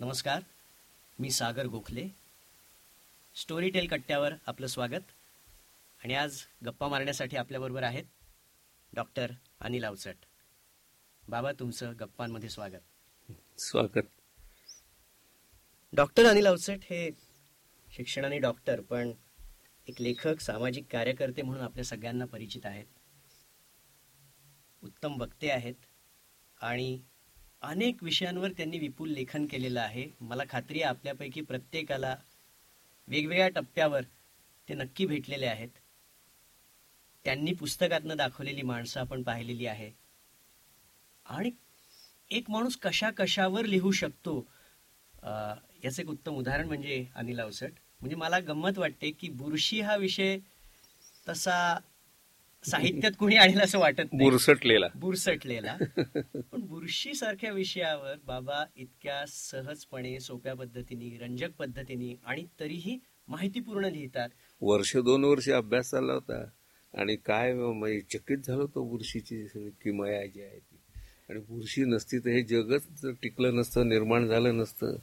नमस्कार मी Sagar Gokhale. Storytel कट्ट्यावर आपलं स्वागत. आणि आज गप्पा मारण्यासाठी आपल्याबरोबर आहेत डॉक्टर अनिल अवचट बाबा तुमचं गप्पांमध्ये स्वागत. स्वागत. डॉक्टर अनिल अवचट हे शिक्षणाने डॉक्टर पण एक लेखक सामाजिक कार्यकर्ते म्हणून आपल्या सगळ्यांना परिचित आहेत. उत्तम वक्ते आहेत आणि अनेक विषयांवर त्यांनी विपुल लेखन केलेलं आहे. मला खात्री आहे आपल्यापैकी प्रत्येकाला वेगवेगळ्या टप्प्यावर ते नक्की भेटलेले आहेत. त्यांनी पुस्तकातनं दाखवलेली माणसं आपण पाहिलेली आहे. आणि एक माणूस कशा कशावर लिहू शकतो याचं एक उत्तम उदाहरण म्हणजे अनिल अवसट म्हणजे मला गंमत वाटते की बुरशी हा विषय तसा साहित्यात कुणी आणेल असं वाटत नाही. बुरसटलेला. बुरसटलेला. पण बुरशी सारख्या विषयावर बाबा इतक्या सहजपणे सोप्या पद्धतीने रंजक पद्धतीने आणि तरीही माहितीपूर्ण लिहितात. वर्ष दोन वर्ष अभ्यास चालला होता. आणि काय म्हणजे चकित झालो तो बुरशीची सगळी किमया जी आहे ती. आणि बुरशी नसती तर हे जगच टिकलं नसतं निर्माण झालं नसतं.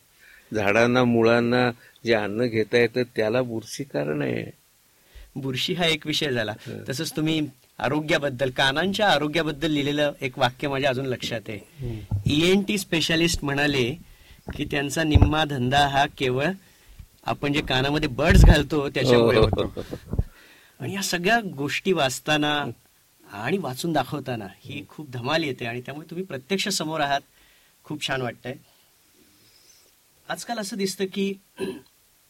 झाडांना मुळांना जे अन्न घेता येतं त्याला बुरशी कारण आहे. बुरशी हा एक विषय झाला. तसंच तुम्ही आरोग्याबद्दल कानांच्या आरोग्याबद्दल लिहिलेलं एक वाक्य माझ्या अजून लक्षात आहे. ईएन टी स्पेशालिस्ट म्हणाले की त्यांचा निम्मा धंदा हा केवळ आपण जे कानामध्ये बर्ड्स घालतो त्याच्यामुळे हो, होतो. आणि या सगळ्या गोष्टी वाचताना आणि वाचून दाखवताना ही खूप धमाल येते आणि त्यामुळे तुम्ही प्रत्यक्ष समोर आहात. खूप छान वाटतंय. आजकाल असं दिसतं की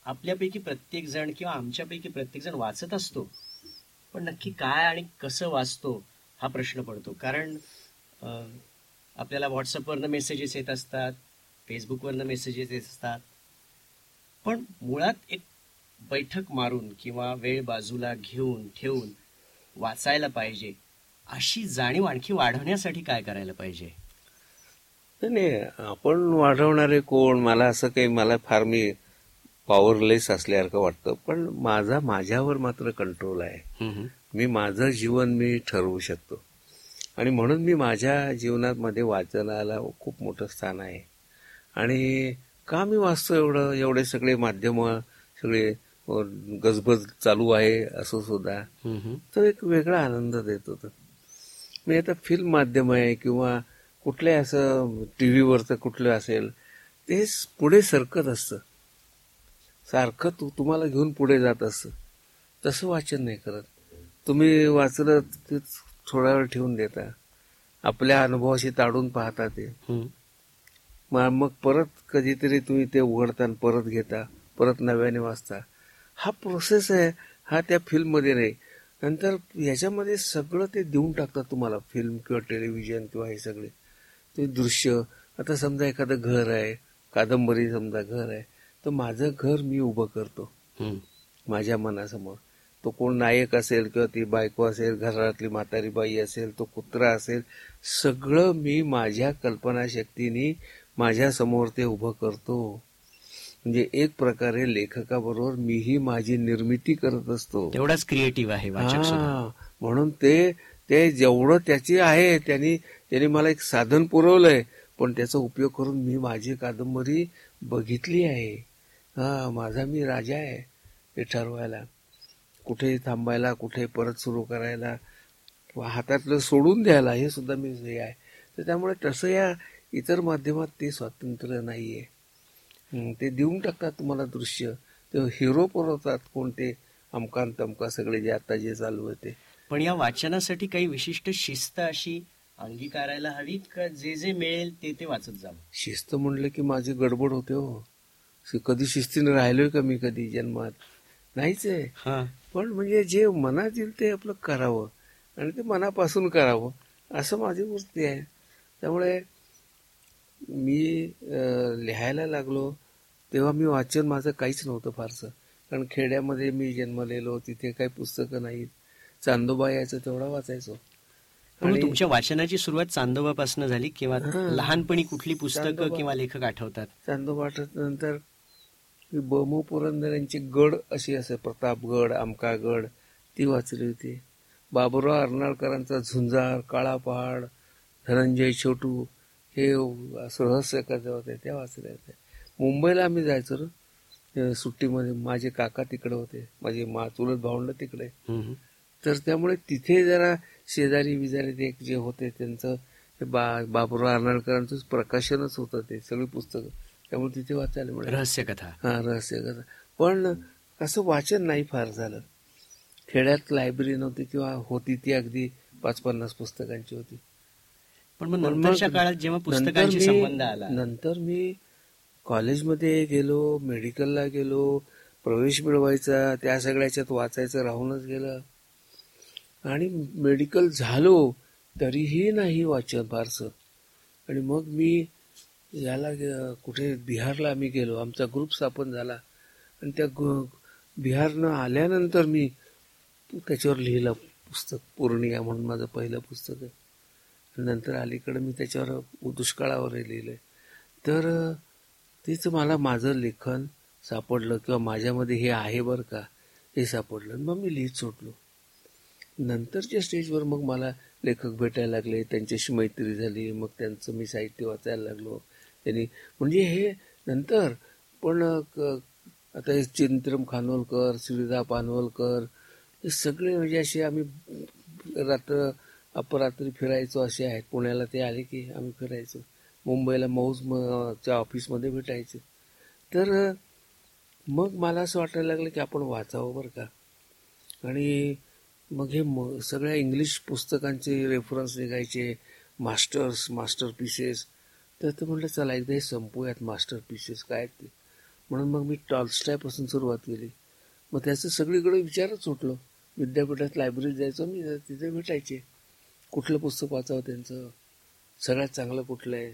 आपल्यापैकी प्रत्येक जण किंवा आमच्यापैकी प्रत्येक जण वाचत असतो. पण नक्की काय आणि कसं वाचतो हा प्रश्न पडतो. कारण आपल्याला व्हॉट्सअपवरनं मेसेजेस येत असतात फेसबुकवरनं मेसेजेस येत असतात. पण मुळात एक बैठक मारून किंवा वेळ बाजूला घेऊन ठेवून वाचायला पाहिजे. अशी जाणीव आणखी वाढवण्यासाठी काय करायला पाहिजे? नाही. आपण वाढवणारे कोण? मला असं काही मला फार मी पॉवरलेस असल्यासारखं वाटतं. पण माझा माझ्यावर मात्र कंट्रोल आहे. मी माझं जीवन मी ठरवू शकतो. आणि म्हणून मी माझ्या जीवनामध्ये वाचनाला खूप मोठं स्थान आहे. आणि का मी वाचतो एवढं? एवढे सगळे माध्यम सगळे गजबज चालू आहे असं सुद्धा. तर एक वेगळा आनंद देत होतं. मी आता फिल्म माध्यम आहे किंवा कुठल्या असं टी व्हीवरचं कुठलं असेल ते पुढे सरकत असतं. सारखं तू तुम्हाला घेऊन पुढे जात असतं तसं वाचन नाही करत. तुम्ही वाचलं ते थोडा वेळ ठेवून देता. आपल्या अनुभवाशी ताडून पाहता ते. मग परत कधीतरी तुम्ही ते उघडता परत घेता. परत नव्याने वाचता. हा प्रोसेस आहे. हा त्या फिल्ममध्ये नाही. नंतर ह्याच्यामध्ये सगळं ते देऊन टाकतात तुम्हाला. फिल्म किंवा टेलिव्हिजन किंवा हे सगळे. ते दृश्य. आता समजा एखादं घर आहे. कादंबरी समजा घर आहे. तर माझं घर मी उभं करतो. माझ्या मनासमोर. तो कोण नायक असेल किंवा ती बायको असेल घरातली म्हातारी बाई असेल तो कुत्रा असेल सगळं मी माझ्या कल्पनाशक्तीने माझ्यासमोर ते उभं करतो. म्हणजे एक प्रकारे लेखकाबरोबर मीही माझी निर्मिती करत असतो. तेवढाच क्रिएटिव्ह आहे म्हणून ते ते जेवढं त्याचे आहे त्यांनी त्यांनी मला एक साधन पुरवलंय पण त्याचा उपयोग करून मी माझी कादंबरी बघितली आहे. हा माझा मी राजा आहे ते ठरवायला. कुठे थांबायला कुठे परत सुरू करायला हातातलं सोडून द्यायला हे सुद्धा मी हे आहे. तर त्यामुळे तसं या इतर माध्यमात ते स्वातंत्र्य नाहीये. हम्म, ते देऊन टाकतात तुम्हाला दृश्य. ते हिरो पुरवतात कोणते अमकान तमका सगळे जे आता जे चालू आहे ते. पण या वाचनासाठी काही विशिष्ट शिस्त अशी अंगीकारायला हवी का जे जे मिळेल ते ते वाचत जावं? शिस्त म्हणलं की माझी गडबड होते हो. कधी शिस्तीने राहिलोय का मी कधी जन्मात? नाहीच आहे. हा. पण म्हणजे जे मनात येईल ते आपलं करावं आणि ते मनापासून करावं असं माझी वृत्ती आहे. त्यामुळे मी लिहायला लागलो तेव्हा मी वाचन माझं काहीच नव्हतं फारसं. कारण खेड्यामध्ये मी जन्मलेलो तिथे काही पुस्तकं नाहीत. चांदोबा यायचं तेवढा वाचायचो. तुमच्या वाचनाची सुरुवात चांदोबापासून झाली किंवा. लहानपणी कुठली पुस्तकं चांदोबा. किंवा लेखक आठवतात? चांदोबाटात नंतर बमू पुरंदर यांची गड अशी असे प्रतापगड आमकागड ती वाचली होती. बाबुराव अर्नाळकरांचा झुंजार काळा पहाड धनंजय छोटू हे रहस्य कथा होते त्या वाचल्या होत्या मुंबईला आम्ही जायचो सुट्टीमध्ये. माझे काका तिकडे होते माझे मा चुलत भावंड तिकडे. तर त्यामुळे तिथे जरा शेजारी बिजारी ते जे होते त्यांचं बा बाबुराव अर्नाळकरांचं प्रकाशनच होतं ते सगळी पुस्तकं. त्यामुळे तिथे वाचायला मिळालं. रहस्य कथा. हा रहस्य कथा. पण असं वाचन नाही फार झालं. खेड्यात लायब्ररी नव्हती किंवा होती ती अगदी पाच पन्नास पुस्तकांची होती. पण मग नंतरच्या काळात जेव्हा पुस्तकांशी संबंध आला. नंतर मी कॉलेजमध्ये गेलो मेडिकलला गेलो प्रवेश मिळवायचा त्या सगळ्याच्यात वाचायचं राहूनच गेलं. आणि मेडिकल झालो तरीही नाही वाचन फारसं. आणि मग मी याला कुठे बिहारला आम्ही गेलो. आमचा ग्रुप स्थापन झाला. आणि त्या बिहारनं आल्यानंतर मी त्याच्यावर लिहिलं पुस्तक पूर्णिया म्हणून माझं पहिलं पुस्तक आहे. आणि नंतर अलीकडं मी त्याच्यावर दुष्काळावरही लिहिलंय. तर तेच मला माझं लेखन सापडलं किंवा माझ्यामध्ये हे आहे बरं का हे सापडलं. आणि मग मी लिहित सुटलो. नंतरच्या स्टेजवर मग मला लेखक भेटायला लागले त्यांच्याशी मैत्री झाली मग त्यांचं मी साहित्य वाचायला लागलो. त्यांनी. म्हणजे हे नंतर पण क- आता हे चिंत्रम खानोलकर श्रीदा पानोलकर हे सगळे म्हणजे असे आम्ही रात्र अपरात्री फिरायचो असे आहेत. पुण्याला ते आले की आम्ही फिरायचो. मुंबईला मौज च्या ऑफिसमध्ये भेटायचे. तर मग मला असं वाटायला लागलं की आपण वाचावं बरं का. आणि मग हे म- सगळ्या इंग्लिश पुस्तकांचे रेफरन्स निघायचे. मास्टर्स मास्टर पीसेस तर ते म्हटलं चला एकदा हे संपूयात मास्टर पीसेस काय आहेत ते. म्हणून मग मी टॉलस्टायपासून सुरुवात केली. मग त्याचं सगळीकडे विचारच उठलो विद्यापीठात लायब्ररीत जायचो मी तिथे भेटायचे. कुठलं पुस्तक वाचावं त्यांचं? सगळ्यात चांगलं कुठलं आहे?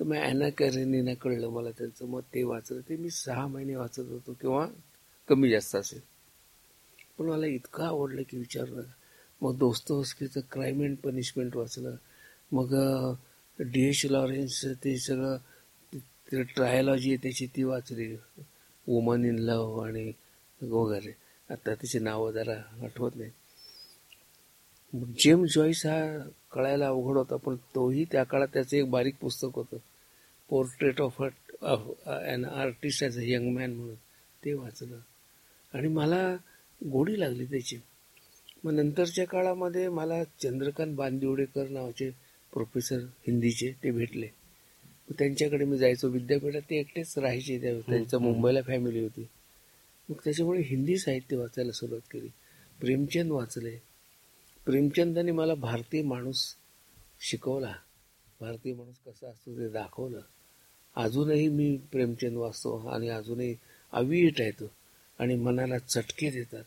तर मग ॲना कॅरेनीना कळलं मला त्यांचं मग ते वाचलं. ते मी सहा महिने वाचत होतो किंवा कमी जास्त असेल. पण मला इतकं आवडलं की विचारलं. मग मग दोस्तोस्कीचं क्राईम अँड पनिशमेंट वाचलं. मग डी एच लॉरेन्स ते सगळं ते ट्रायलॉजी आहे त्याची ती वाचली वुमन इन लव्ह आणि वगैरे आता त्याची नावं जरा आठवत नाही जेम जॉईस हा कळायला अवघड होता पण तोही त्या काळात त्याचं एक बारीक पुस्तक होतं portrait of of an artist as a young man म्हणून ते वाचलं आणि मला गोडी लागली त्याची मग नंतरच्या काळामध्ये मला चंद्रकांत बांदिवडेकर नावाचे प्रोफेसर हिंदीचे ते भेटले. मग त्यांच्याकडे मी जायचो विद्यापीठात ते एकटेच राहायचे त्या त्यांचं मुंबईला फॅमिली होती. मग त्याच्यामुळे हिंदी साहित्य वाचायला सुरुवात केली. प्रेमचंद वाचले. प्रेमचंदाने मला भारतीय माणूस शिकवला. भारतीय माणूस कसा असतो ते दाखवलं. अजूनही मी प्रेमचंद वाचतो आणि अजूनही अविट आहे तो आणि मनाला चटके देतात.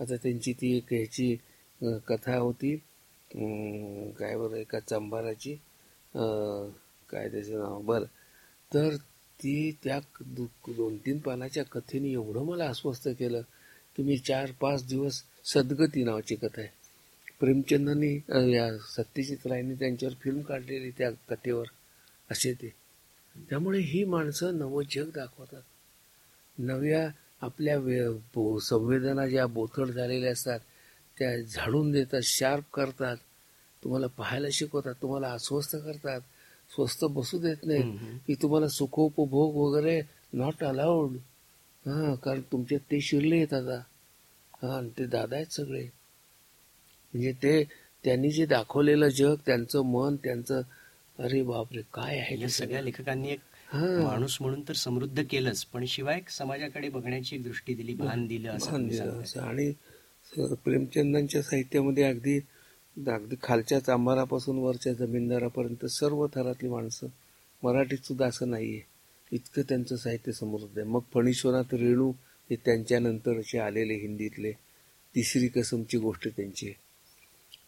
आता त्यांची ती एक ह्याची कथा होती. काय बरं एका चंबाराची काय त्याचं नाव बरं. तर ती त्या दोन तीन पानाच्या कथेने एवढं मला अस्वस्थ केलं की मी चार पाच दिवस सद्गती नावाची कथा आहे. प्रेमचंदनी या सत्यजित रायने त्यांच्यावर फिल्म काढलेली त्या कथेवर असे ते. त्यामुळे ही माणसं नवं जग दाखवतात. नव्या आपल्या बो- संवेदना ज्या बोथड झालेल्या असतात त्या झाडून देतात शार्प करतात तुम्हाला पाहायला शिकवतात तुम्हाला अस्वस्थ करतात स्वस्त बसू देत. नाहीत की तुम्हाला सुखोपभोग वगैरे नॉट अलाउड हा कारण तुमच्यात ते शिरले आहेत आता हा ते दादा आहेत सगळे म्हणजे ते त्यांनी जे दाखवलेलं जग त्यांचं मन त्यांचं अरे बापरे काय आहे या सगळ्या लेखकांनी एक हा. माणूस म्हणून तर समृद्ध केलंच पण शिवाय समाजाकडे बघण्याची दृष्टी दिली भान दिलं. असं. आणि तर प्रेमचंदांच्या साहित्यामध्ये अगदी अगदी खालच्या चांभारापासून वरच्या जमीनदारापर्यंत सर्व थरातली माणसं मराठीत सुद्धा असं आहे इतकं त्यांचं साहित्य समृद्ध आहे मग फणीश्वरात रेणू हे त्यांच्यानंतरचे आलेले हिंदीतले. तिसरी कसमची गोष्ट त्यांची आहे.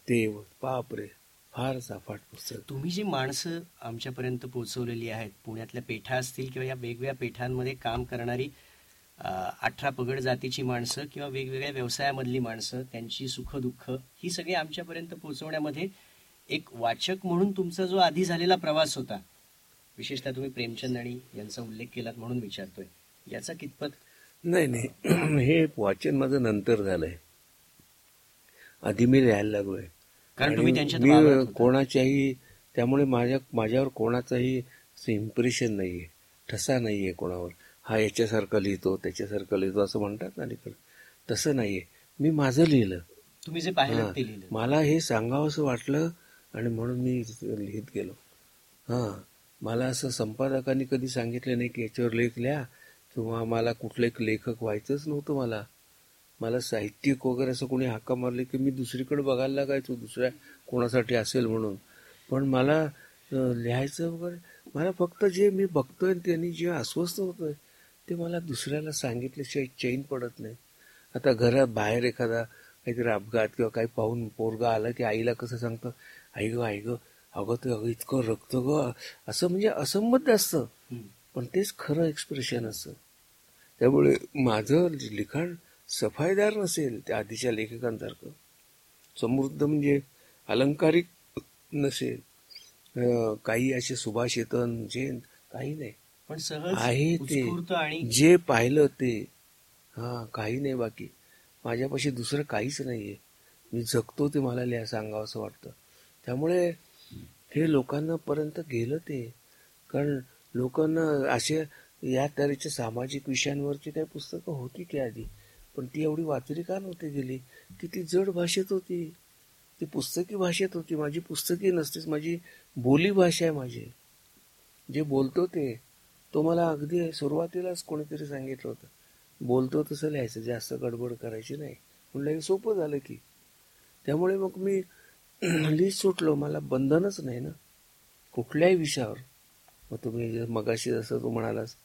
ते बापरे फार साफाट पुस्तक. तुम्ही जी माणसं आमच्यापर्यंत पोहोचवलेली आहेत पुण्यातल्या पेठा असतील किंवा या वेगवेगळ्या पेठांमध्ये काम करणारी अठरा पगड जातीची माणसं किंवा वेगवेगळ्या व्यवसायामधली माणसं त्यांची सुख दुःख ही सगळी आमच्यापर्यंत पोहोचवण्यामध्ये एक वाचक म्हणून तुमचा जो आधी झालेला प्रवास होता विशेषतः तुम्ही प्रेमचंद आणि यांचा उल्लेख केलात म्हणून विचारतोय याचा कितपत? नाही नाही. हे वाचन माझं नंतर झालंय. आधी मी लिहायला लागलोय. कारण तुम्ही होता. कोणाच्याही त्यामुळे माझ्या माझ्यावर कोणाचाही इम्प्रेशन नाहीये. ठसा नाहीये कोणावर. हा याच्यासारखं लिहितो त्याच्यासारखं लिहितो असं म्हणतात ना अलीकडे. तसं नाहीये. मी माझं लिहिलं. तुम्ही जे पाहिलं. ते लिहिलं. मला हे सांगावं असं वाटलं आणि म्हणून मी लिहित गेलो. हा. मला असं संपादकांनी कधी सांगितलं नाही की याच्यावर लेख लिहा किंवा मला कुठलं एक लेखक व्हायचंच नव्हतं मला. मला साहित्यिक वगैरे असं कोणी हाका मारले की मी दुसरीकडे बघायला लागायचो दुसऱ्या कोणासाठी असेल म्हणून. पण मला लिहायचं वगैरे मला फक्त जे मी बघतोय त्यांनी जे अस्वस्थ होतोय ते मला दुसऱ्याला सांगितल्याशिवाय चैन पडत नाही. आता घरात बाहेर एखादा काहीतरी अपघात किंवा काही पाहून पोरगा आला की आईला कसं सांगतं आई ग आई ग अगं ते अगं इतकं रक्त ग. असं म्हणजे असंबद्ध असतं. पण तेच खरं एक्सप्रेशन असतं. त्यामुळे माझं लिखाण सफाईदार नसेल त्या आधीच्या लेखकांसारखं. समृद्ध म्हणजे अलंकारिक नसेल. काही असे सुभाषितन जे काही नाही. पण सहज आहे ते. जे पाहिलं ते. हा काही नाही बाकी. माझ्यापाशी दुसरं काहीच नाहीये. मी जगतो ते मला लिहा सांगावं असं वाटतं. त्यामुळे हे लोकांना पर्यंत गेलं ते. कारण लोकांना असे या तऱ्हेच्या सामाजिक विषयांवरची काही पुस्तकं होती की आधी. पण ती एवढी वाचली का नव्हती गेली? की ती जड भाषेत होती. ती पुस्तकी भाषेत होती. माझी पुस्तकी नसतेच माझी बोली भाषा आहे माझी. जे बोलतो ते. तो मला अगदी सुरुवातीलाच कोणीतरी सांगितलं होतं. बोलतो तसं लिहायचं जास्त गडबड करायची नाही. म्हणलं हे सोपं झालं की. त्यामुळे मग मी लिहित सुटलो मला बंधनच नाही ना. कुठल्याही विषयावर. मग तुम्ही मगाशी जसं तू म्हणालास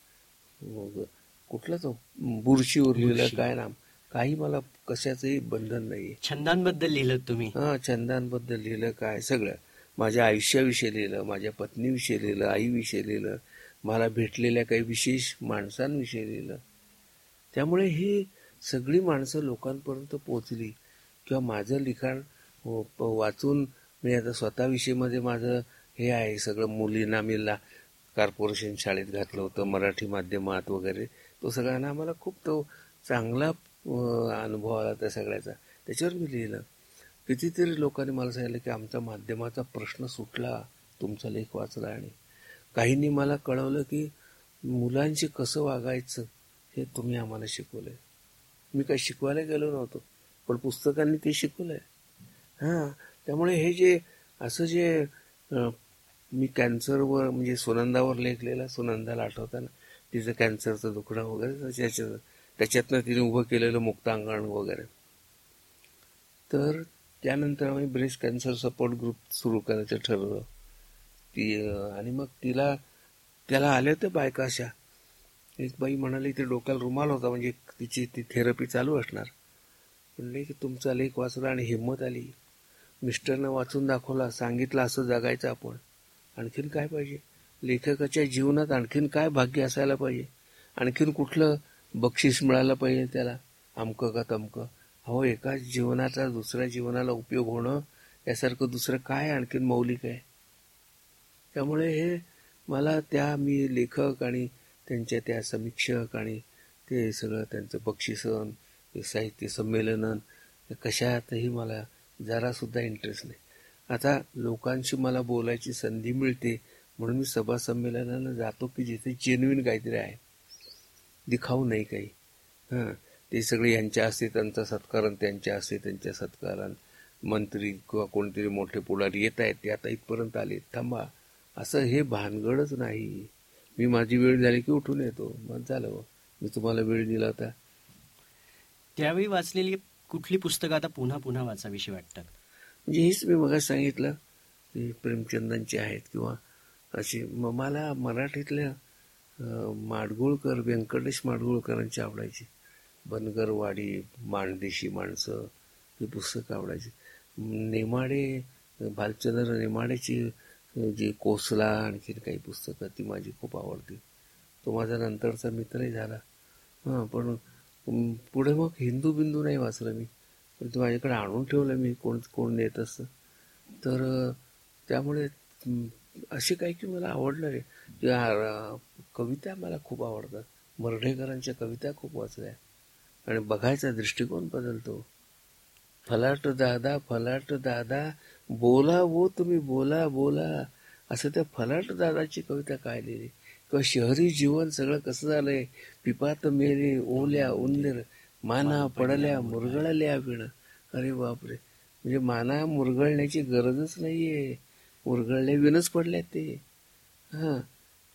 मग कुठला तो बुरशी. काय नाम काही मला कशाचंही बंधन नाहीये. छंदांबद्दल लिहिलं तुम्ही. हा छंदांबद्दल लिहिलं काय सगळं. माझ्या आयुष्याविषयी लिहिलं माझ्या पत्नीविषयी लिहिलं आईविषयी लिहिलं. मला भेटलेल्या काही विशेष माणसांविषयी लिहिलं. त्यामुळे ही सगळी माणसं लोकांपर्यंत पोचली किंवा माझं लिखाण हो, प- वाचून मी आता स्वतःविषयीमध्ये माझं हे आहे सगळं मुलींना मी ला कॉर्पोरेशन शाळेत घातलं होतं मराठी माध्यमात वगैरे. तो सगळ्यांना आम्हाला खूप तो चांगला अनुभव आला त्या सगळ्याचा. त्याच्यावर मी लिहिलं. कितीतरी लोकांनी मला सांगितलं की आमचा माध्यमाचा प्रश्न सुटला तुमचा लेख वाचला आणि काहींनी मला कळवलं की मुलांशी कसं वागायचं हे तुम्ही आम्हाला शिकवलंय. मी काही शिकवायला गेलो नव्हतो पण पुस्तकांनी ते शिकवलंय. हा त्यामुळे हे जे असं जे मी कॅन्सरवर म्हणजे सुनंदावर लेखलेला सुनंदाला आठवताना तिचं कॅन्सरचं दुखणं वगैरे त्याच्यात त्याच्यातनं तिने उभं केलेलं मुक्तांगण वगैरे. तर त्यानंतर आम्ही ब्रेस्ट कॅन्सर सपोर्ट ग्रुप सुरू करायचं ठरवलं. ती आणि मग तिला त्याला आल्या होत्या बायका अशा. एक बाई म्हणाली ते डोक्याला रुमाल होता म्हणजे तिची ती थेरपी चालू असणार. म्हणले की तुमचा लेख वाचला आणि हिंमत आली. मिस्टरनं वाचून दाखवला सांगितलं असं जगायचं आपण. आणखीन काय पाहिजे? लेखकाच्या जीवनात आणखीन काय भाग्य असायला पाहिजे? आणखीन कुठलं बक्षीस मिळालं पाहिजे त्याला? अमकं का तमकं? हो एकाच जीवनाचा दुसऱ्या जीवनाला उपयोग होणं यासारखं दुसरं काय आणखीन मौलिक आहे? त्यामुळे हे मला त्या मी लेखक आणि त्यांच्या त्या समीक्षक आणि ते सगळं त्यांचं बक्षिसन साहित्य संमेलनं कशातही मला जरासुद्धा इंटरेस्ट नाही. आता लोकांशी मला बोलायची संधी मिळते म्हणून मी सभा संमेलनाला जातो की जिथे जेन्युइन काहीतरी आहे. दिखाऊ नाही काही. हां ते सगळे यांच्या असते त्यांचा सत्कार त्यांच्या असते त्यांच्या सत्कारान मंत्री किंवा कोणतरी मोठे पुढारी येत आहेत ते आता इथपर्यंत आले थांबा. असं हे भानगडच नाही. मी माझी वेळ झाली की उठून येतो. मग झालं बुवा. मी तुम्हाला वेळ दिला होता. त्यावेळी वाचलेली कुठली पुस्तकं आता पुन्हा पुन्हा वाचावीशी वाटतात? म्हणजे हेच मी मग सांगितलं की प्रेमचंदांची आहेत किंवा अशी म- मला मराठीतल्या माडगुळकर व्यंकटेश माडगुळकरांची आवडायची. बनगरवाडी माणदेशी माणसं ही पुस्तकं आवडायची. नेमाडे भालचंद्र नेमाडेची जी कोसला आणखीन काही पुस्तकं ती माझी खूप आवडती. तो माझा नंतरचा मित्रही झाला. हां पण पुढे मग हिंदू बिंदू नाही वाचलं मी. पण ते माझ्याकडे आणून ठेवलं मी कोण कोण नेत असतं तर त्यामुळे असे काही की मला आवडलं आहे कविता मला खूप आवडतात. मर्ढेकरांच्या कविता खूप वाचल्या. आणि बघायचा दृष्टिकोन बदलतो. फलाट दादा फलाट दादा बोला वो तुम्ही बोला बोला. असं त्या फलाट दादाची कविता काय लिहिली किंवा शहरी जीवन सगळं कसं झालंय? पिपात मेले ओल्या उंदीर माना पडल्या मुरगळल्या. विण. अरे बापरे. म्हणजे माना मुरगळण्याची गरजच नाहीये. मुरगळल्या विणच पडल्यात ते. हा.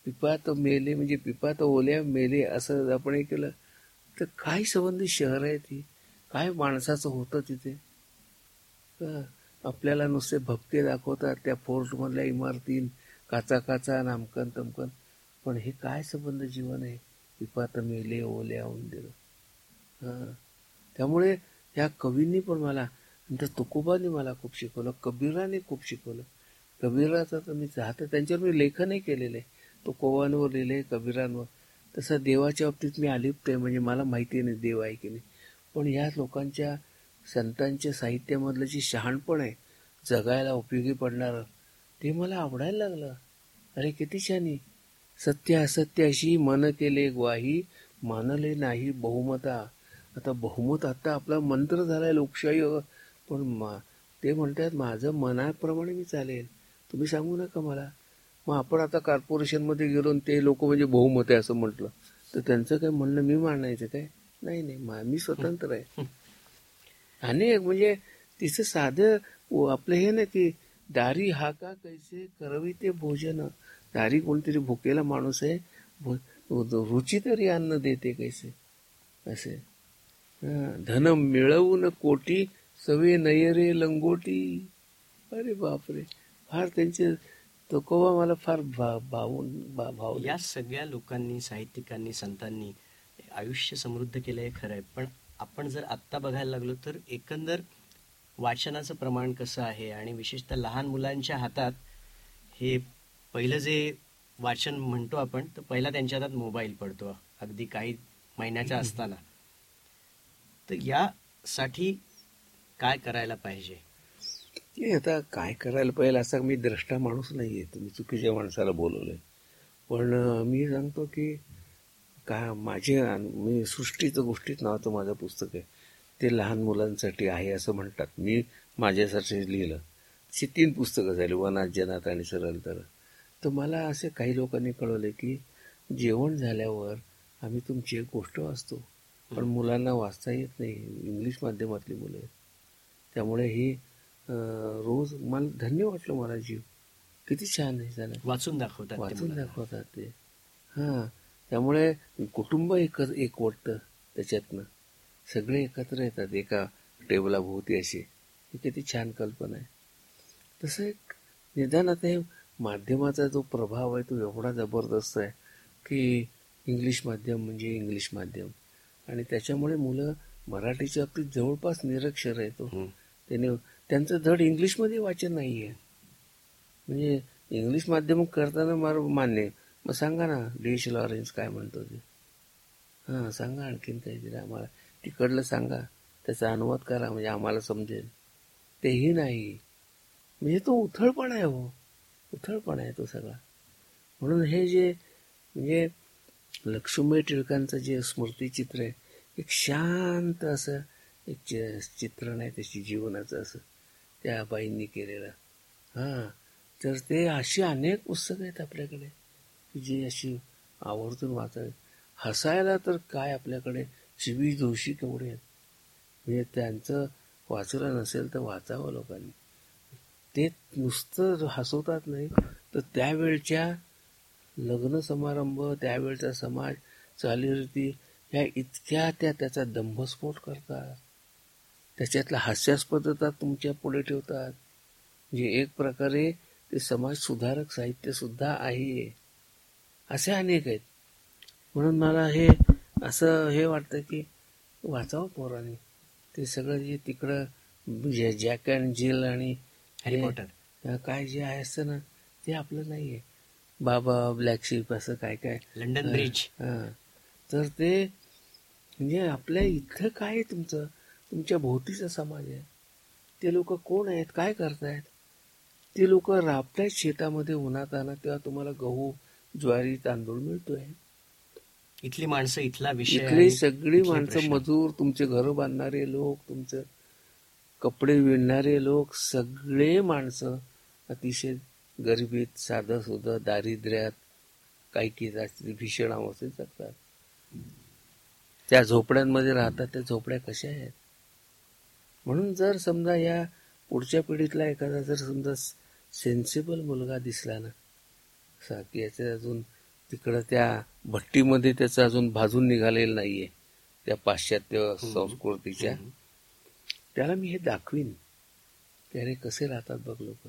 पिपात मेले म्हणजे पिपात ओल्या मेले असं आपण हे केलं. तर काय संबंधित शहर आहे ती? काय माणसाचं होतं तिथे? का आपल्याला नुसते भपके दाखवतात त्या फोर्टमधल्या इमारती काचा काचा नामकन तमकन. पण हे काय संबंध जीवन आहे? पिपात मेले ओले उंदीर हां. त्यामुळे ह्या कवींनी पण मला नंतर तुकोबाने मला खूप शिकवलं कबीराने खूप शिकवलं. कबीराचं तर मी चाहतं त्यांच्यावर मी लेखनही केलेलं आहे. तुकोबांवर लिहिले कबीरांवर. तसं देवाच्या बाबतीत मी अलिप्त आहे म्हणजे मला माहिती नाही देव आहे की नाही. पण ह्या लोकांच्या संतांच्या साहित्यामधलं जे शहाणपण आहे जगायला उपयोगी पडणारं ते मला आवडायला लागलं. अरे किती छानी सत्य असत्याशी मन केले ग्वाही मानले नाही बहुमता. आता बहुमत आता आपला मंत्र झालाय लोकशाही. पण मा ते म्हणतात माझं मनाप्रमाणे मी चालेल. तुम्ही सांगू नका मला. मग आपण आता कॉर्पोरेशनमध्ये गेलो ते लोक म्हणजे बहुमत आहे असं म्हटलं. तर त्यांचं काय म्हणणं मी मानायचं काय? नाही नाही मी स्वतंत्र आहे. अनेक म्हणजे तिचं साधं व आपलं हे ना की दारी हा का कैसे करवी ते भोजन. दारी कोणतरी भुकेला माणूस आहे भो- रुची तरी अन्न देते कैसे. असे. धन मिळवून कोटी सवे नयरे लंगोटी. अरे बापरे. फार त्यांचे तुकोबा मला फार भा- भावून भा- या सगळ्या लोकांनी साहित्यिकांनी संतांनी आयुष्य समृद्ध केलं हे खरं आहे पण आपण जर आत्ता बघायला लागलो तर एकंदर वाचनाचं प्रमाण कसं आहे आणि विशेषतः लहान मुलांच्या हातात हे पहिलं जे वाचन म्हणतो आपण तर पहिला त्यांच्या हातात मोबाईल पडतो अगदी काही महिन्याच्या असताना. तर यासाठी काय करायला पाहिजे? ते आता काय करायला पाहिजे असा मी द्रष्टा माणूस नाहीये. तुम्ही चुकीच्या माणसाला बोलवलंय. पण मी सांगतो की का माझे मी सृष्टीचं गोष्टीत नावाचं माझं पुस्तक आहे. ते लहान मुलांसाठी आहे असं म्हणतात. मी माझ्यासाठी लिहिलं. अशी तीन पुस्तकं झाली वनात जनात आणि सरळ तर तर मला असे काही लोकांनी कळवले की जेवण झाल्यावर आम्ही तुमची एक गोष्ट वाचतो. पण मुलांना वाचता येत नाही. इंग्लिश माध्यमातली मुलं आहेत. त्यामुळे ही रोज मला धन्य वाटलं मला जीव. किती छान आहे झालं. वाचून दाखवतात वाचून. दाखवतात ते. हा. त्यामुळे कुटुंब एक एक वाटतं त्याच्यातनं. सगळे एकत्र येतात एका टेबलाभोवती अशी. ही किती छान कल्पना आहे. तसं एक निदान आता हे माध्यमाचा जो प्रभाव आहे तो एवढा जबरदस्त आहे की इंग्लिश माध्यम म्हणजे इंग्लिश माध्यम. आणि त्याच्यामुळे मुलं मराठीच्या बाबतीत जवळपास निरक्षर आहे तो. त्याने त्यांचं धड इंग्लिशमध्ये वाचन नाही आहे म्हणजे इंग्लिश माध्यम करताना मला मान्य. मग सांगा ना डिश एच लॉरेन्स काय म्हणतो ते. हां सांगा आणखीन काहीतरी आम्हाला. तिकडलं सांगा. त्याचा अनुवाद करा म्हणजे आम्हाला समजेल. तेही नाही. म्हणजे तो उथळपणा आहे हो. उथळपणा आहे तो सगळा. म्हणून हे जे म्हणजे लक्ष्मीबाई टिळकांचं जे स्मृतिचित्र आहे एक शांत असं एक चि- चित्रण आहे त्याची जीवनाचं असं त्या बाईंनी केलेलं. हां तर ते अशी अनेक पुस्तकं आहेत आपल्याकडे. जी अशी आवर्जून वाचावी. हसायला तर काय आपल्याकडे शिवी जोशी केवढे आहेत? म्हणजे त्यांचं वाचलं नसेल तर वाचावं लोकांनी. ते नुसतं हसवतात नाही तर त्यावेळच्या लग्न समारंभ त्यावेळचा समाज चालीरीती ह्या इतक्या त्या त्याचा दंभस्फोट करतात. त्याच्यातला हास्यास्पदता तुमच्यापुढे ठेवतात. म्हणजे एक प्रकारे ते समाज सुधारक साहित्य सुद्धा आहे. असे अनेक आहेत. म्हणून मला हे असं हे वाटतं की वाचावं पोरांनी. ते सगळं जे तिकडं जॅक अँड जिल आणि हॅरी पॉटर. काय जे आहे असतं ना ते आपलं नाहीये बाबा ब्लॅक शिप असं काय काय. लंडन ब्रिज हा. तर ते म्हणजे आपल्या इथं काय आहे तुमचं? तुमच्या भोवतीचा समाज आहे. ते लोक कोण आहेत? काय करतायत? ते लोक राबतायत शेतामध्ये उन्हात आणत तेव्हा तुम्हाला गहू ज्वारी तांदूळ मिळतोय. इथली माणसं इथला विषय इथली सगळी माणसं. मजूर तुमचे घर बांधणारे लोक तुमचं कपडे विणणारे लोक सगळे माणसं अतिशय गरिबीत साधं सुधं दारिद्र्यात काही असतील भीषण अवस्थेत जगतात त्या झोपड्यांमध्ये राहतात त्या झोपड्या कशा आहेत? म्हणून जर समजा या पुढच्या पिढीतला एखादा जर समजा सेन्सिबल मुलगा दिसला ना याचे अजून तिकडं त्या भट्टीमध्ये त्याचं अजून भाजून निघालेलं नाहीये. त्या पाश्चात्य संस्कृतीच्या. त्याला मी हे दाखवीन. अरे कसे राहतात बघ लोक.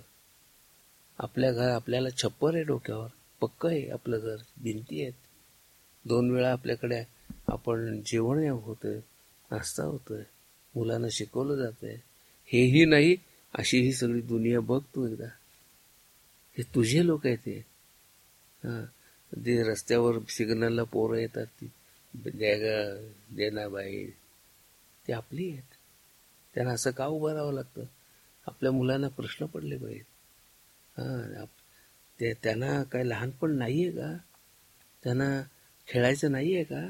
आपल्या घर आपल्याला छप्पर आहे डोक्यावर. पक्क आहे आपलं घर. भिंती आहेत. दोन वेळा आपल्याकडे आपण जेवण होतंय नाश्ता होतोय मुलांना शिकवलं जातंय. हेही नाही अशी ही सगळी दुनिया बघ तू एकदा. हे तुझे लोक आहेत ते ते रस्त्यावर सिग्नलला पोरं येतात ती. जयगा देनाबाई ते आपली आहेत. त्यांना असं का उभं राहावं लागतं? आपल्या मुलांना प्रश्न पडले पाहिजेत. हा ते त्यांना काय लहानपण नाही आहे का? त्यांना खेळायचं नाही आहे का?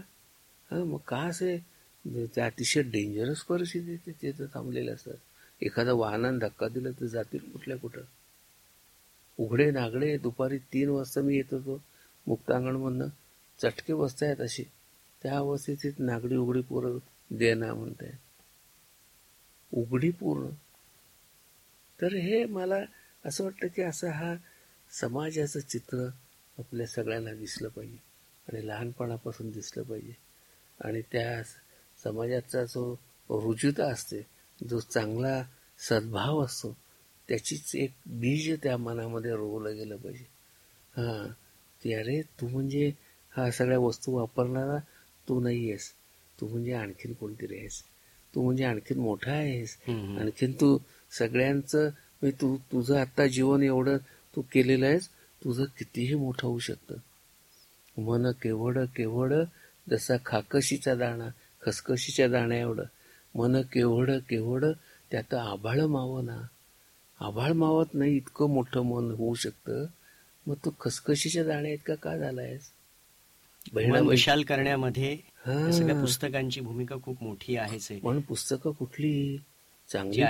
हां मग का असे? ते अतिशय डेंजरस परिस्थिती ते तिथं थांबलेले असतात. एखादा वाहनानं धक्का दिला तर जातील कुठल्या कुठं? उघडे नागडे दुपारी तीन वाजता मी येत होतो. मुक्तांगणमधनं चटके बसतायत अशी. त्या अवस्थेत नागडी उघडी पोरं देना म्हणताय उघडी पूर्ण तर हे मला असं वाटतं की असं हा समाजाचं चित्र आपल्या सगळ्यांना दिसलं पाहिजे आणि लहानपणापासून दिसलं पाहिजे. आणि त्या समाजाचा जो रुजुता असते जो चांगला सद्भाव असतो त्याचीच एक बीज त्या मनामध्ये रोवलं गेलं पाहिजे. हां. की अरे तू म्हणजे हा सगळ्या वस्तू वापरणारा तू नाही आहेस तू म्हणजे आणखीन कोणतरी आहेस? तू म्हणजे आणखीन मोठा आहेस. आणखीन तू सगळ्यांचं तू तुझं आता जीवन एवढं तू केलेलं आहेस तुझं कितीही मोठं होऊ शकतं. मन केवढ केवढ जसा खाकशीचा दाणा खसखशीच्या दाण्या एवढं. मन केवढ केवढ त्यात आभाळ मावना आभाळ मावत नाही इतकं मोठं मन होऊ शकतं. मग तू खसखशीच्या दाण्या इतका का झालायस? विशाल करण्यामध्ये सगळ्या पुस्तकांची भूमिका खूप मोठी आहेच पण पुस्तकं कुठली? चांगली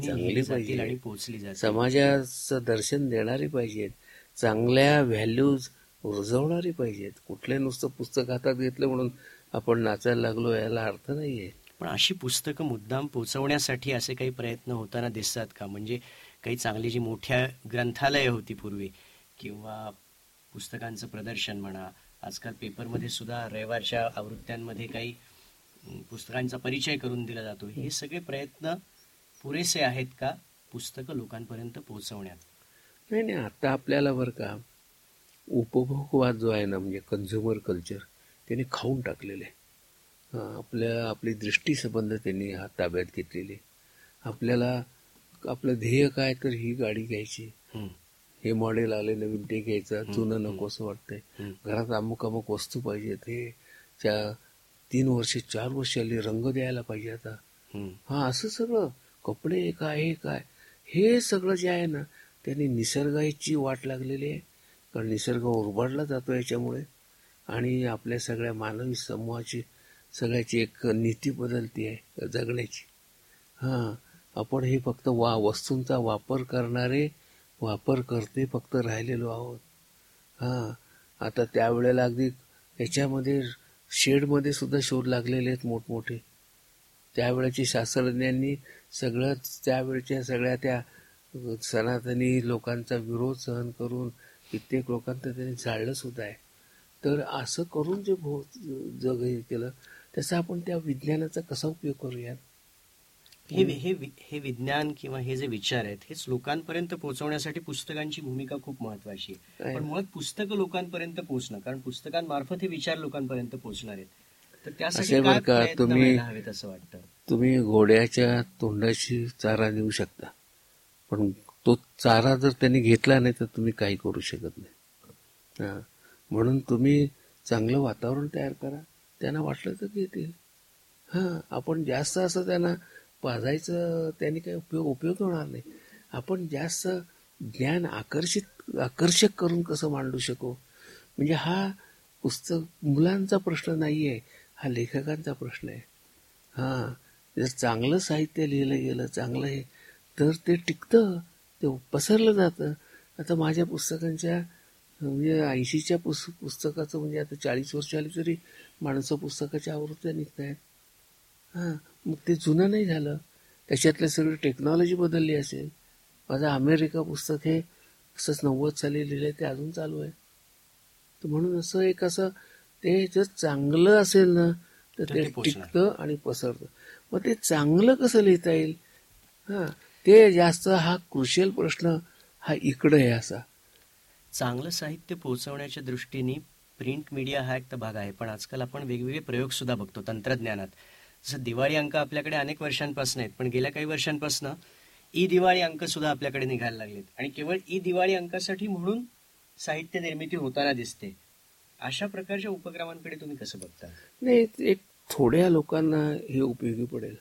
चांगली पाहिजे. आणि पोहोचली जाते समाजाचं दर्शन देणारी पाहिजेत. चांगल्या व्हॅल्यूज रुजवणारी पाहिजेत. कुठले नुसतं पुस्तक हातात घेतलं म्हणून आपण नाचायला लागलो याला अर्थ नाहीये. पण अशी पुस्तकं मुद्दाम पोचवण्यासाठी असे काही प्रयत्न होताना दिसतात का? म्हणजे काही चांगली जी मोठ्या ग्रंथालय होती पूर्वी किंवा पुस्तकांचं प्रदर्शन म्हणा आजकाल पेपरमध्ये सुद्धा रविवारच्या आवृत्त्यांमध्ये काही पुस्तकांचा परिचय करून दिला जातो. हे सगळे प्रयत्न पुरेसे आहेत का? पुस्तकं लोकांपर्यंत पोहोचवण्यात नाही नाही आता आपल्याला बरं का उपभोगवाद जो आहे ना म्हणजे कन्झ्युमर कल्चर त्याने खाऊन टाकलेले. आपल्या आपली दृष्टी संबंध त्यांनी हा ताब्यात घेतलेली. आपल्याला आपलं ध्येय काय तर ही गाडी घ्यायची. हे मॉडेल आले नवीन ते घ्यायचं जुनं नको असं वाटतंय. घरात अमुक अमुक वस्तू पाहिजेत हे त्या तीन वर्ष चार वर्ष आली रंग द्यायला पाहिजे आता. हा असं सगळं कपडे काय हे काय? हे सगळं जे आहे ना त्यांनी निसर्गाची वाट लागलेली आहे. कारण निसर्ग उरबाडला जातो याच्यामुळे. आणि आपल्या सगळ्या मानवी समूहाची सगळ्याची एक नीती बदलती आहे जगण्याची. हां आपण हे फक्त वा वस्तूंचा वापर करणारे वापर करते फक्त राहिलेलो आहोत. हां आता त्यावेळेला अगदी याच्यामध्ये शेडमध्ये सुद्धा शोध लागलेले आहेत मोठमोठे. त्यावेळेचे शास्त्रज्ञांनी सगळंच त्यावेळच्या सगळ्या त्या सनातनी लोकांचा विरोध सहन करून कित्येक लोकांचं त्यांनी जाळलं सुद्धा आहे. तर असं करून जे भो जग हे केलं त्याचा आपण त्या विज्ञानाचा कसा उपयोग करूयात? हे हे हे विज्ञान किंवा हे जे विचार आहेत हेच लोकांपर्यंत पोहोचवण्यासाठी पुस्तकांची भूमिका खूप महत्वाची आहे. पण मुळात पुस्तकं लोकांपर्यंत पोहोचणं कारण पुस्तकांमार्फत हे विचार लोकांपर्यंत पोहोचणार आहेत. तर त्यासाठी तुम्ही असं वाटतं? तुम्ही घोड्याच्या तोंडाची चारा देऊ शकता. पण तो चारा जर त्यांनी घेतला नाही तर तुम्ही काही करू शकत नाही. म्हणून तुम्ही चांगलं वातावरण तयार करा. त्यांना वाटलं तर घेतील हां आपण जास्त असं त्यांना पाजायचं त्यांनी काही उपयोग उपयोग होणार नाही. आपण जास्त ज्ञान आकर्षित आकर्षक करून कसं मांडू शकू? म्हणजे हा पुस्तक मुलांचा प्रश्न नाही आहे हा लेखकांचा प्रश्न आहे. हां जर चांगलं साहित्य लिहिलं गेलं चांगलं आहे तर ते टिकतं ते पसरलं जातं. आता माझ्या पुस्तकांच्या म्हणजे ऐंशीच्या पुस पुस्तकाचं म्हणजे आता चाळीस वर्ष आली तरी माणसं पुस्तकाच्या आवृत्त्या निघत आहेत हां मग ते जुनं नाही झालं. त्याच्यातले सगळी टेक्नॉलॉजी बदलली असेल. माझं अमेरिका पुस्तक हे असंच नव्वद साली लिहिलं ते अजून चालू आहे. तर म्हणून असं एक असं ते जर चांगलं असेल ना तर ते. टिकतं आणि पसरतं. मग ते चांगलं कसं लिहिता येईल? हां ते जास्त हा क्रुशियल प्रश्न हा इकडे आहे असा. चांगलं साहित्य पोहोचवण्याच्या दृष्टीने प्रिंट मीडिया हा एक तर भाग आहे पण आजकाल आपण वेगवेगळे प्रयोग सुद्धा बघतो तंत्रज्ञानात. जसं दिवाळी अंक आपल्याकडे अनेक वर्षांपासून आहेत पण गेल्या काही वर्षांपासून ई दिवाळी अंक सुद्धा आपल्याकडे निघायला लागलेत. आणि केवळ ई दिवाळी अंकासाठी म्हणून साहित्य निर्मिती होताना दिसते. अशा प्रकारच्या उपक्रमांकडे तुम्ही कसं बघता? नाही एक थोड्या लोकांना हे उपयोगी पडेल.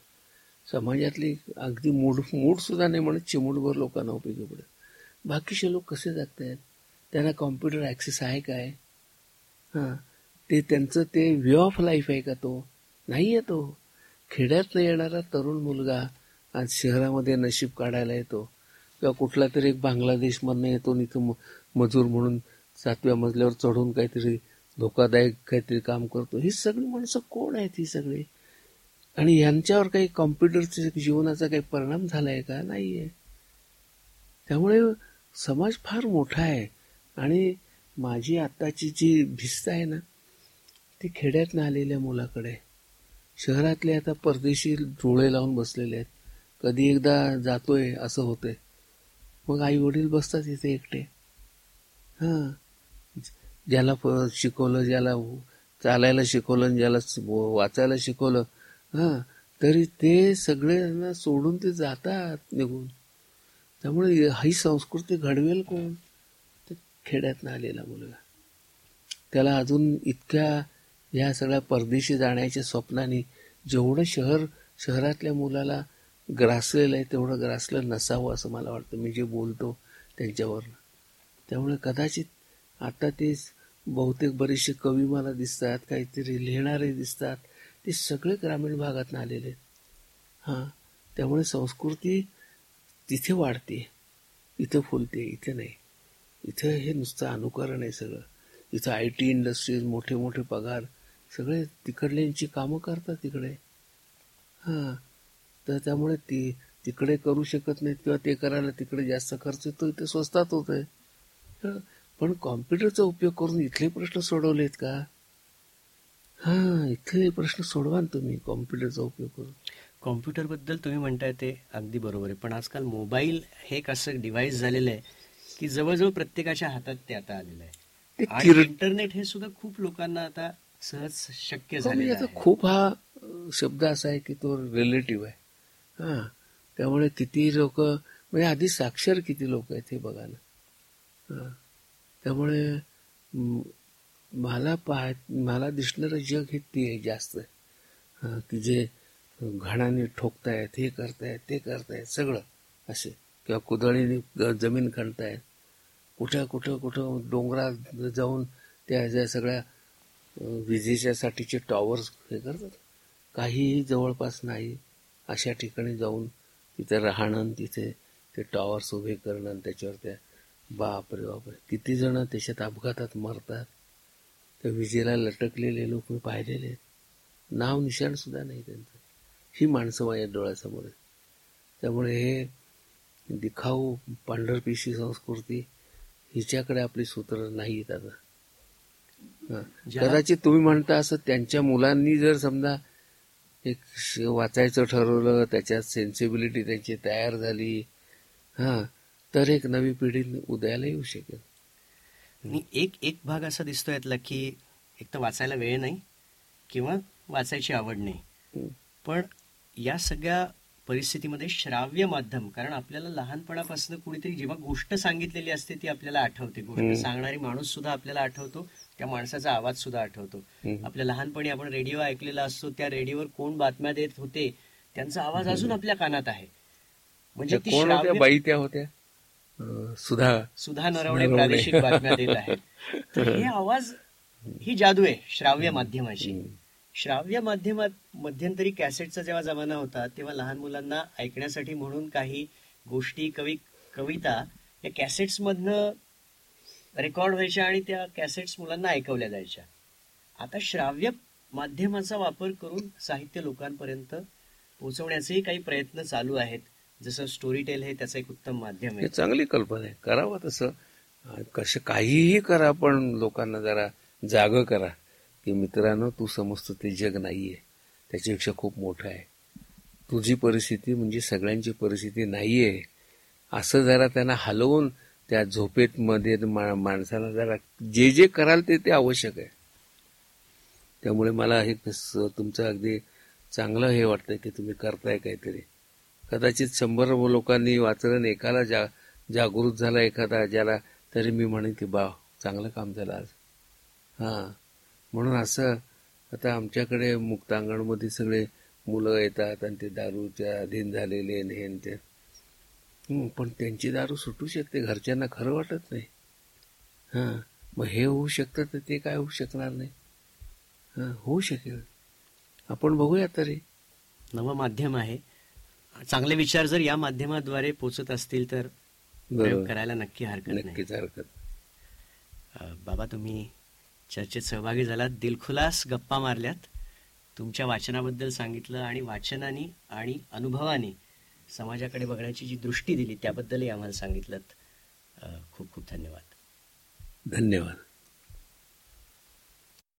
समाजातली अगदी मूड मूड सुद्धा नाही म्हणत चिमूटभर लोकांना उपयोगी पडेल. बाकीचे लोक कसे जगतायत? त्यांना कॉम्प्युटर ॲक्सेस आहे काय? हां. ते त्यांचं ते व्ह्यू ऑफ लाईफ आहे का तो? नाही आहे तो. खेड्यातनं येणारा तरुण मुलगा आज शहरामध्ये नशीब काढायला येतो. किंवा कुठला तरी एक बांगलादेशमधनं येतो इथं म- मजूर म्हणून सातव्या मजल्यावर चढून काहीतरी धोकादायक काहीतरी काम करतो. ही सगळी माणसं कोण आहेत ही सगळी? आणि यांच्यावर काही कॉम्प्युटरच्या जीवनाचा काही परिणाम झाला आहे का? नाही आहे त्यामुळे समाज फार मोठा आहे. आणि माझी आत्ताची जी भिस्त आहे ना ती खेड्यातनं आलेल्या मुलाकडे शहरातले आता परदेशी डोळे लावून बसलेले आहेत. कधी एकदा जातोय असं होतंय. मग आई वडील बसतात इथे एकटे. हां. ज्याला प- शिकवलं ज्याला चालायला शिकवलं आणि ज्याला वाचायला शिकवलं हां तरी ते सगळ्यांना सोडून ते जातात निघून. त्यामुळे ही संस्कृती घडवेल कोण? खेड्यातनं आलेला मुलगा. त्याला अजून इतक्या ह्या सगळ्या परदेशी जाण्याच्या स्वप्नाने जेवढं शहर शहरातल्या मुलाला ग्रासलेलं आहे तेवढं ग्रासलं नसावं असं मला वाटतं. मी जे बोलतो त्यांच्यावरनं. त्यामुळे कदाचित आता ते बहुतेक बरेचसे कवी मला दिसतात काहीतरी लिहिणारे दिसतात. ते सगळे ग्रामीण भागातून आलेले आहेत. हां त्यामुळे संस्कृती तिथे वाढते. इथं फुलते इथे नाही. इथं हे नुसतं अनुकरण आहे सगळं. इथं आय टी इंडस्ट्रीज मोठे मोठे पगार सगळे तिकडल्यांची कामं करतात तिकडे. हां. तर त्यामुळे ती तिकडे करू शकत नाहीत किंवा ते करायला तिकडे जास्त खर्च येतो इथे स्वस्तात होत आहे. पण कॉम्प्युटरचा उपयोग करून इथले प्रश्न सोडवलेत का? हां इथले प्रश्न सोडवा ना तुम्ही कॉम्प्युटरचा उपयोग करून. कॉम्प्युटरबद्दल तुम्ही म्हणताय ते अगदी बरोबर आहे. पण आजकाल मोबाईल हे एक असं डिव्हाइस झालेलं आहे. की जवळजवळ प्रत्येकाच्या हातात ते आता आलेलं आहे. आणि इंटरनेट हे सुद्धा खूप लोकांना आता सहज शक्य हो, म्हणजे आहे. खूप हा शब्द असा आहे की तो रिलेटिव्ह आहे. हां त्यामुळे किती लोक म्हणजे आधी साक्षर किती लोक आहेत हे बघा ना. त्यामुळे मला पाह मला दिसणारं जग हे ते आहे जास्त. की जे घाणाने ठोकतायत हे करतायत ते करतायत सगळं असे. किंवा कुदळीने जमीन खणतायत. कुठं कुठं कुठं डोंगरात जाऊन त्या ज्या सगळ्या विजेच्यासाठीचे टॉवर्स हे करतात? काहीही जवळपास नाही. अशा ठिकाणी जाऊन तिथे राहणं आणि तिथे ते टॉवर्स उभे करणं आणि त्याच्यावर त्या बापरे बापरे किती जण त्याच्यात अपघातात मरतात. त्या विजेला लटकलेले लोक मी पाहिलेले आहेत. नाव निशाण सुद्धा नाही त्यांचं. ही माणसं माझ्या डोळ्यासमोर आहेत. त्यामुळे हे दिखाऊ पांढरपिशी संस्कृती हिच्याकडे आपली सूत्र नाहीत आता हा. ज्या- कदाचित तुम्ही म्हणता असं त्यांच्या मुलांनी जर समजा एक वाचायचं ठरवलं त्याच्यात सेन्सिबिलिटी त्यांची तयार झाली हा तर एक नवी पिढी उदयाला येऊ शकेल आणि एक एक भाग असा दिसतो यातला की एक तर वाचायला वेळ नाही किंवा वाचायची आवड नाही. पण या सगळ्या परिस्थितीमध्ये श्राव्य माध्यम कारण आपल्याला लहानपणापासून कुणीतरी जेव्हा गोष्ट सांगितलेली असते ती आपल्याला आठवते. गोष्ट सांगणारी माणूस सुद्धा आपल्याला आठवतो त्या माणसाचा आवाज सुद्धा आठवतो. आपल्या लहानपणी आपण रेडिओ ऐकलेला असतो त्या रेडिओवर कोण बातम्या देत होते त्यांचा आवाज अजून आपल्या कानात आहे म्हणजे ती श्राव्य बाई त्या होत्या सुधा सुधा नरवणे. प्रादेशिक बातम्या देत आहेत तर हे आवाज ही जादू आहे श्राव्य माध्यमाची. श्राव्य माध्यमात मध्यंतरी कॅसेटचा जेव्हा जमाना होता तेव्हा लहान मुलांना ऐकण्यासाठी म्हणून काही गोष्टी कवी कविता या कॅसेट्समधनं रेकॉर्ड व्हायच्या आणि त्या कॅसेट्स मुलांना ऐकवल्या जायच्या. आता श्राव्य माध्यमाचा वापर करून साहित्य लोकांपर्यंत पोहोचवण्याचेही काही प्रयत्न चालू आहेत. जसं स्टोरी टेल हे त्याचं एक उत्तम माध्यम आहे. चांगली कल्पना आहे. करावं तसं. कसं काहीही करा पण लोकांना जरा जाग करा. की मित्रांनो तू समजतो ते जग नाहीये. त्याच्यापेक्षा खूप मोठं आहे. तुझी परिस्थिती म्हणजे सगळ्यांची परिस्थिती नाहीये. असं जरा त्यांना हलवून त्या झोपेतमध्ये मा- माणसाला जरा जे जे कराल ते ते आवश्यक आहे. त्यामुळे मला हे कसं तुमचं अगदी चांगलं हे वाटतं की तुम्ही करताय काहीतरी. कदाचित शंभर लोकांनी वाचलं एकाला जा जागृत झाला एखादा ज्याला तरी मी म्हणेन की बा चांगलं काम झालं आज. हां. म्हणून असं आता आमच्याकडे मुक्तांगणमध्ये सगळे मुलं येतात आणि ते दारूच्या अधीन झालेले हे ते. पण त्यांची दारू सुटू शकते घरच्यांना खरं वाटत नाही. हां मग हे होऊ शकतं तर ते काय होऊ शकणार नाही. हां होऊ शकेल. आपण बघूया तरी. नवं माध्यम आहे. चांगले विचार जर या माध्यमाद्वारे पोचत असतील तर करायला नक्की हरकत नक्कीच हरकत बाबा तुम्ही चर्चेत सहभागी झालात. दिलखुलास गप्पा मारल्यात. तुमच्या वाचनाबद्दल सांगितलं आणि वाचनाने आणि अनुभवाने समाजाकडे बघण्याची जी दृष्टी दिली त्याबद्दलही आम्हाला सांगितलं खूप खूप धन्यवाद. धन्यवाद.